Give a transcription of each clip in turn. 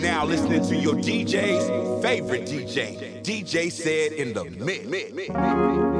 now listening to your DJ's favorite DJ, DJ Said in the mix.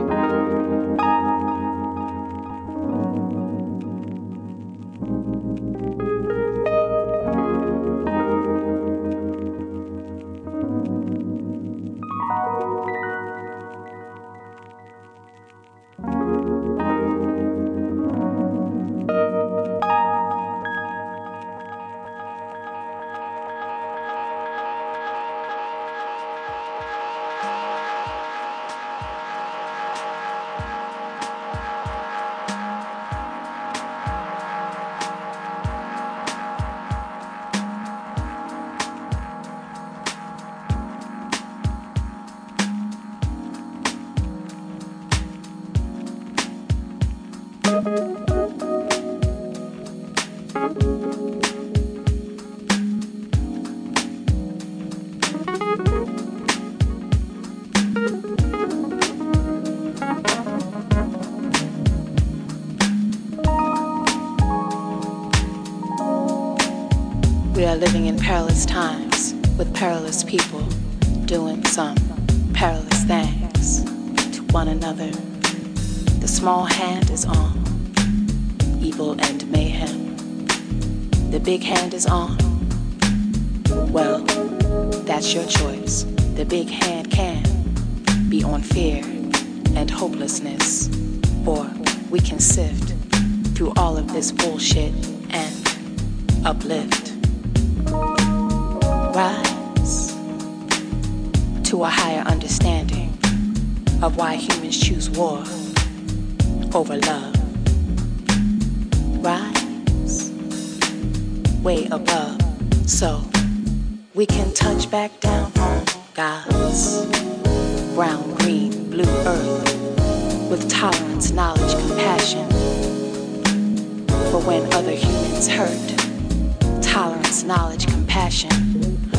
When other humans hurt. Tolerance, knowledge, compassion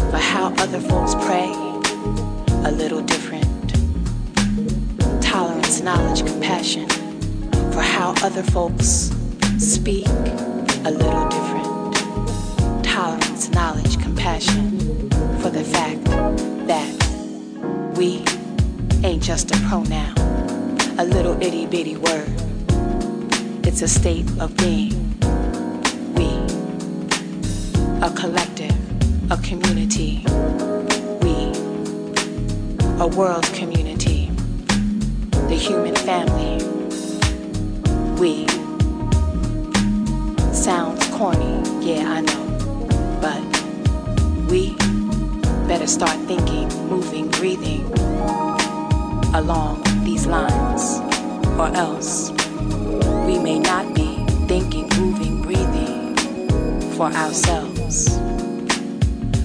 for how other folks pray a little different. Tolerance, knowledge, compassion for how other folks speak a little different. Tolerance, knowledge, compassion for the fact that we ain't just a pronoun, a little itty bitty word. It's a state of being. A collective a community. We, a world community. The human family. We. Sounds corny, yeah, I know. But we better start thinking, moving, breathing along these lines. Or else we may not be thinking, moving, breathing for ourselves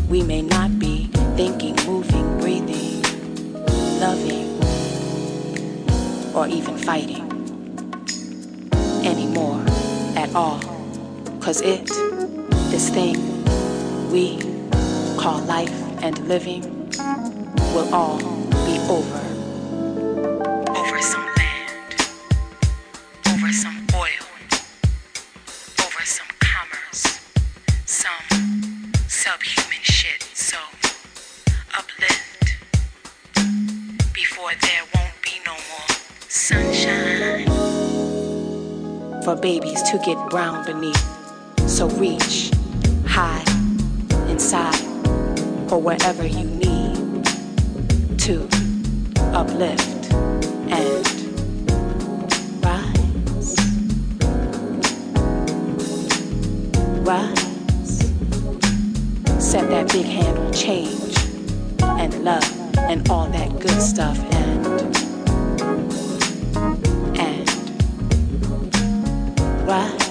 we may not be thinking, moving, breathing, loving, or even fighting anymore at all. Cause it, this thing we call life and living, will all be over. Babies to get brown beneath. So reach high inside or wherever you need to uplift and rise. Rise. Set that big hand on change and love and all that good stuff and rise.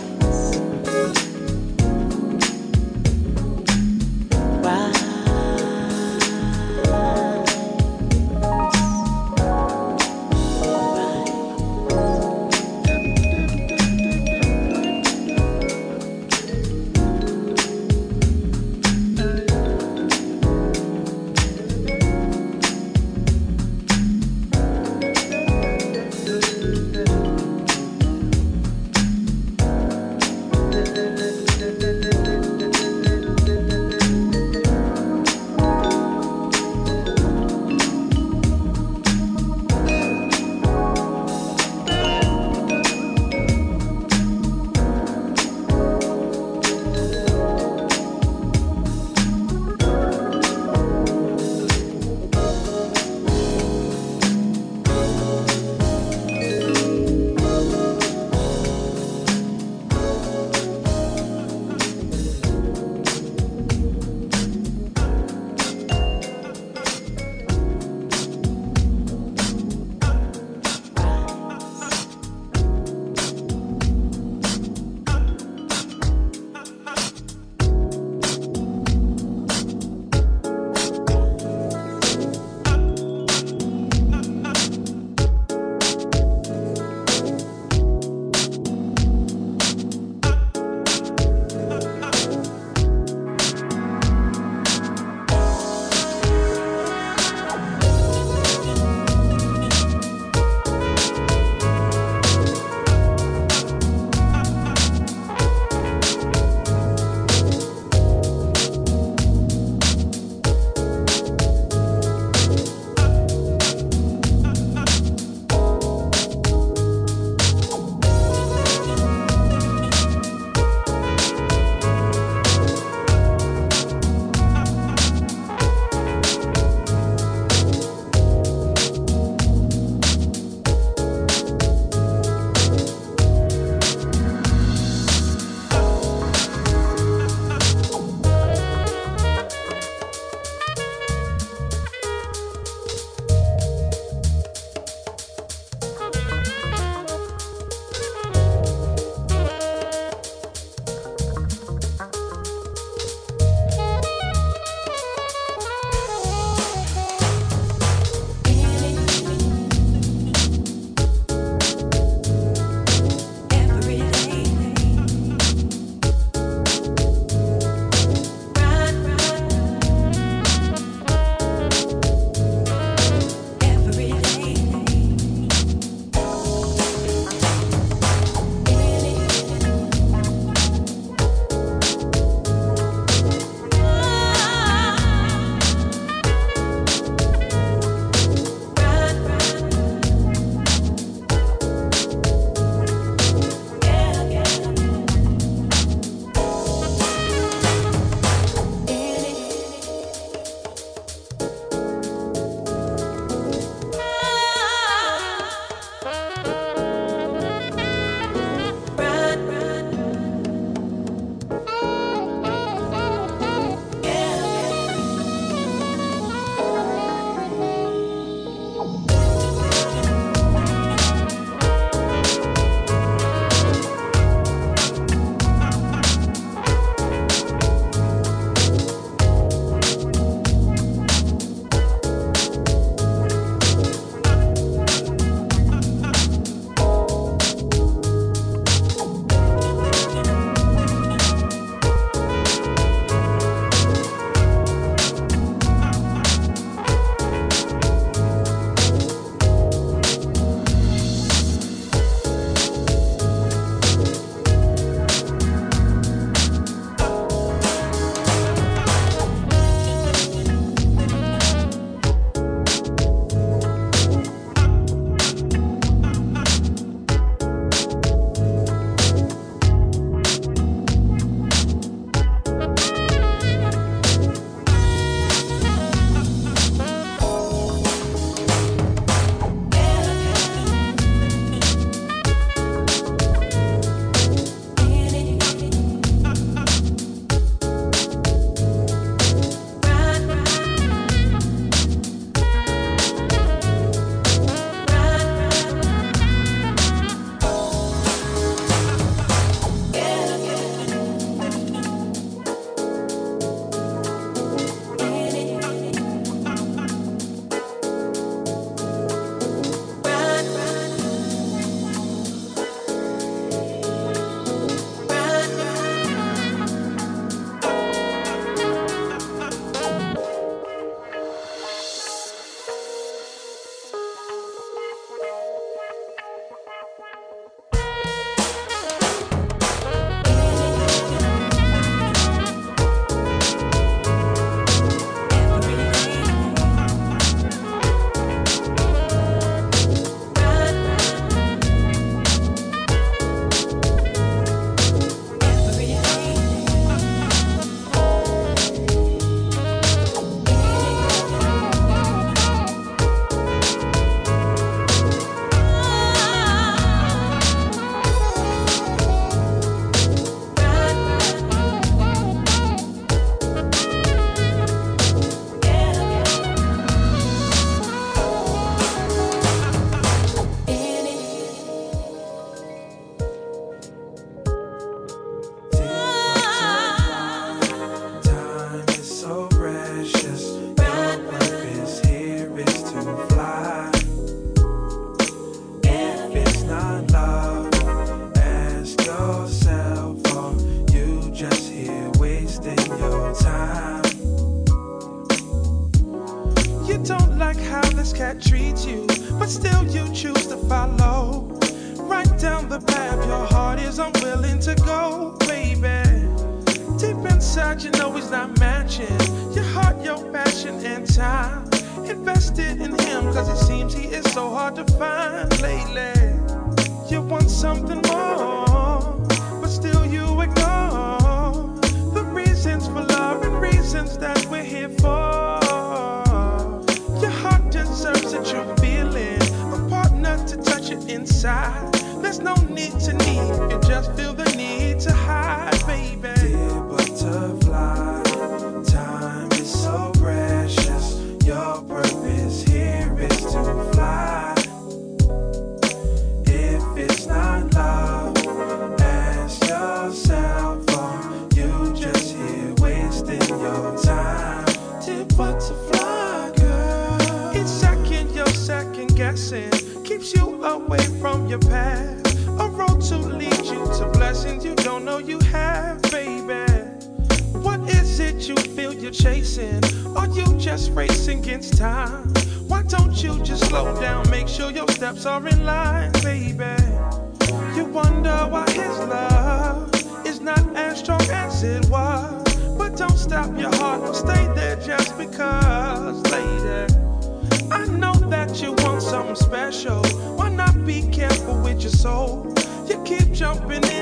Jumping in